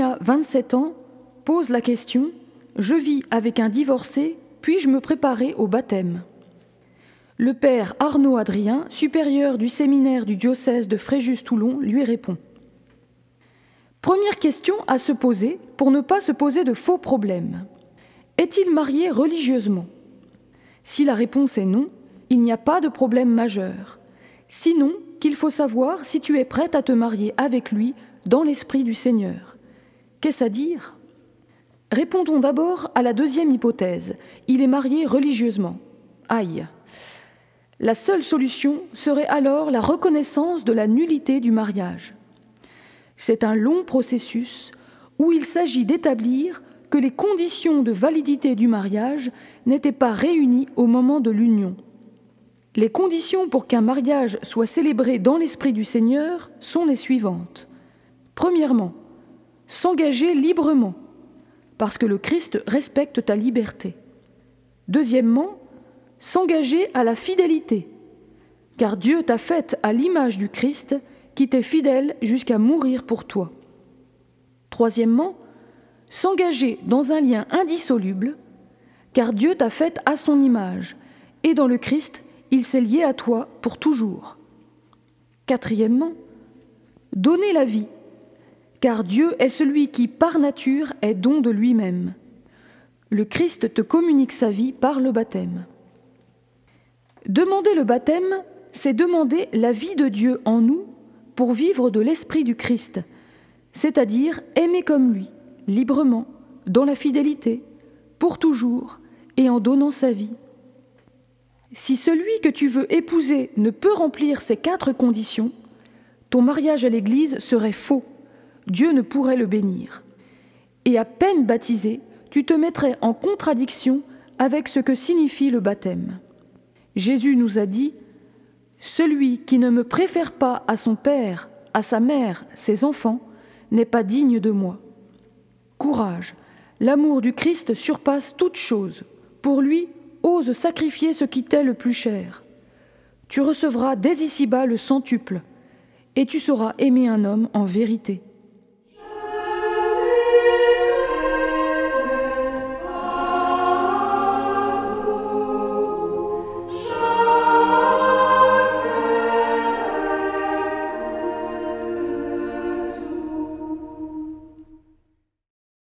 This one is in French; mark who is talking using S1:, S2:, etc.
S1: Sonia, 27 ans, pose la question Je vis avec un divorcé, puis-je me préparer au baptême? Le père Arnaud Adrien, supérieur du séminaire du diocèse de Fréjus-Toulon, lui répond Première question à se poser pour ne pas se poser de faux problèmes. Est-il marié religieusement? Si la réponse est non, il n'y a pas de problème majeur. Sinon, qu'il faut savoir si tu es prête à te marier avec lui dans l'esprit du Seigneur. Qu'est-ce à dire? Répondons d'abord à la deuxième hypothèse. Il est marié religieusement. Aïe. La seule solution serait alors la reconnaissance de la nullité du mariage. C'est un long processus où il s'agit d'établir que les conditions de validité du mariage n'étaient pas réunies au moment de l'union. Les conditions pour qu'un mariage soit célébré dans l'esprit du Seigneur sont les suivantes. Premièrement, s'engager librement, parce que le Christ respecte ta liberté. Deuxièmement, s'engager à la fidélité, car Dieu t'a faite à l'image du Christ qui t'est fidèle jusqu'à mourir pour toi. Troisièmement, s'engager dans un lien indissoluble, car Dieu t'a faite à son image, et dans le Christ, il s'est lié à toi pour toujours. Quatrièmement, donner la vie, car Dieu est celui qui, par nature, est don de lui-même. Le Christ te communique sa vie par le baptême. Demander le baptême, c'est demander la vie de Dieu en nous pour vivre de l'esprit du Christ, c'est-à-dire aimer comme lui, librement, dans la fidélité, pour toujours, et en donnant sa vie. Si celui que tu veux épouser ne peut remplir ces quatre conditions, ton mariage à l'Église serait faux. Dieu ne pourrait le bénir. Et à peine baptisé, tu te mettrais en contradiction avec ce que signifie le baptême. Jésus nous a dit Celui qui ne me préfère pas à son père, à sa mère, ses enfants, n'est pas digne de moi. Courage, l'amour du Christ surpasse toute chose. Pour lui, ose sacrifier ce qui t'est le plus cher. Tu recevras dès ici-bas le centuple, et tu sauras aimer un homme en vérité.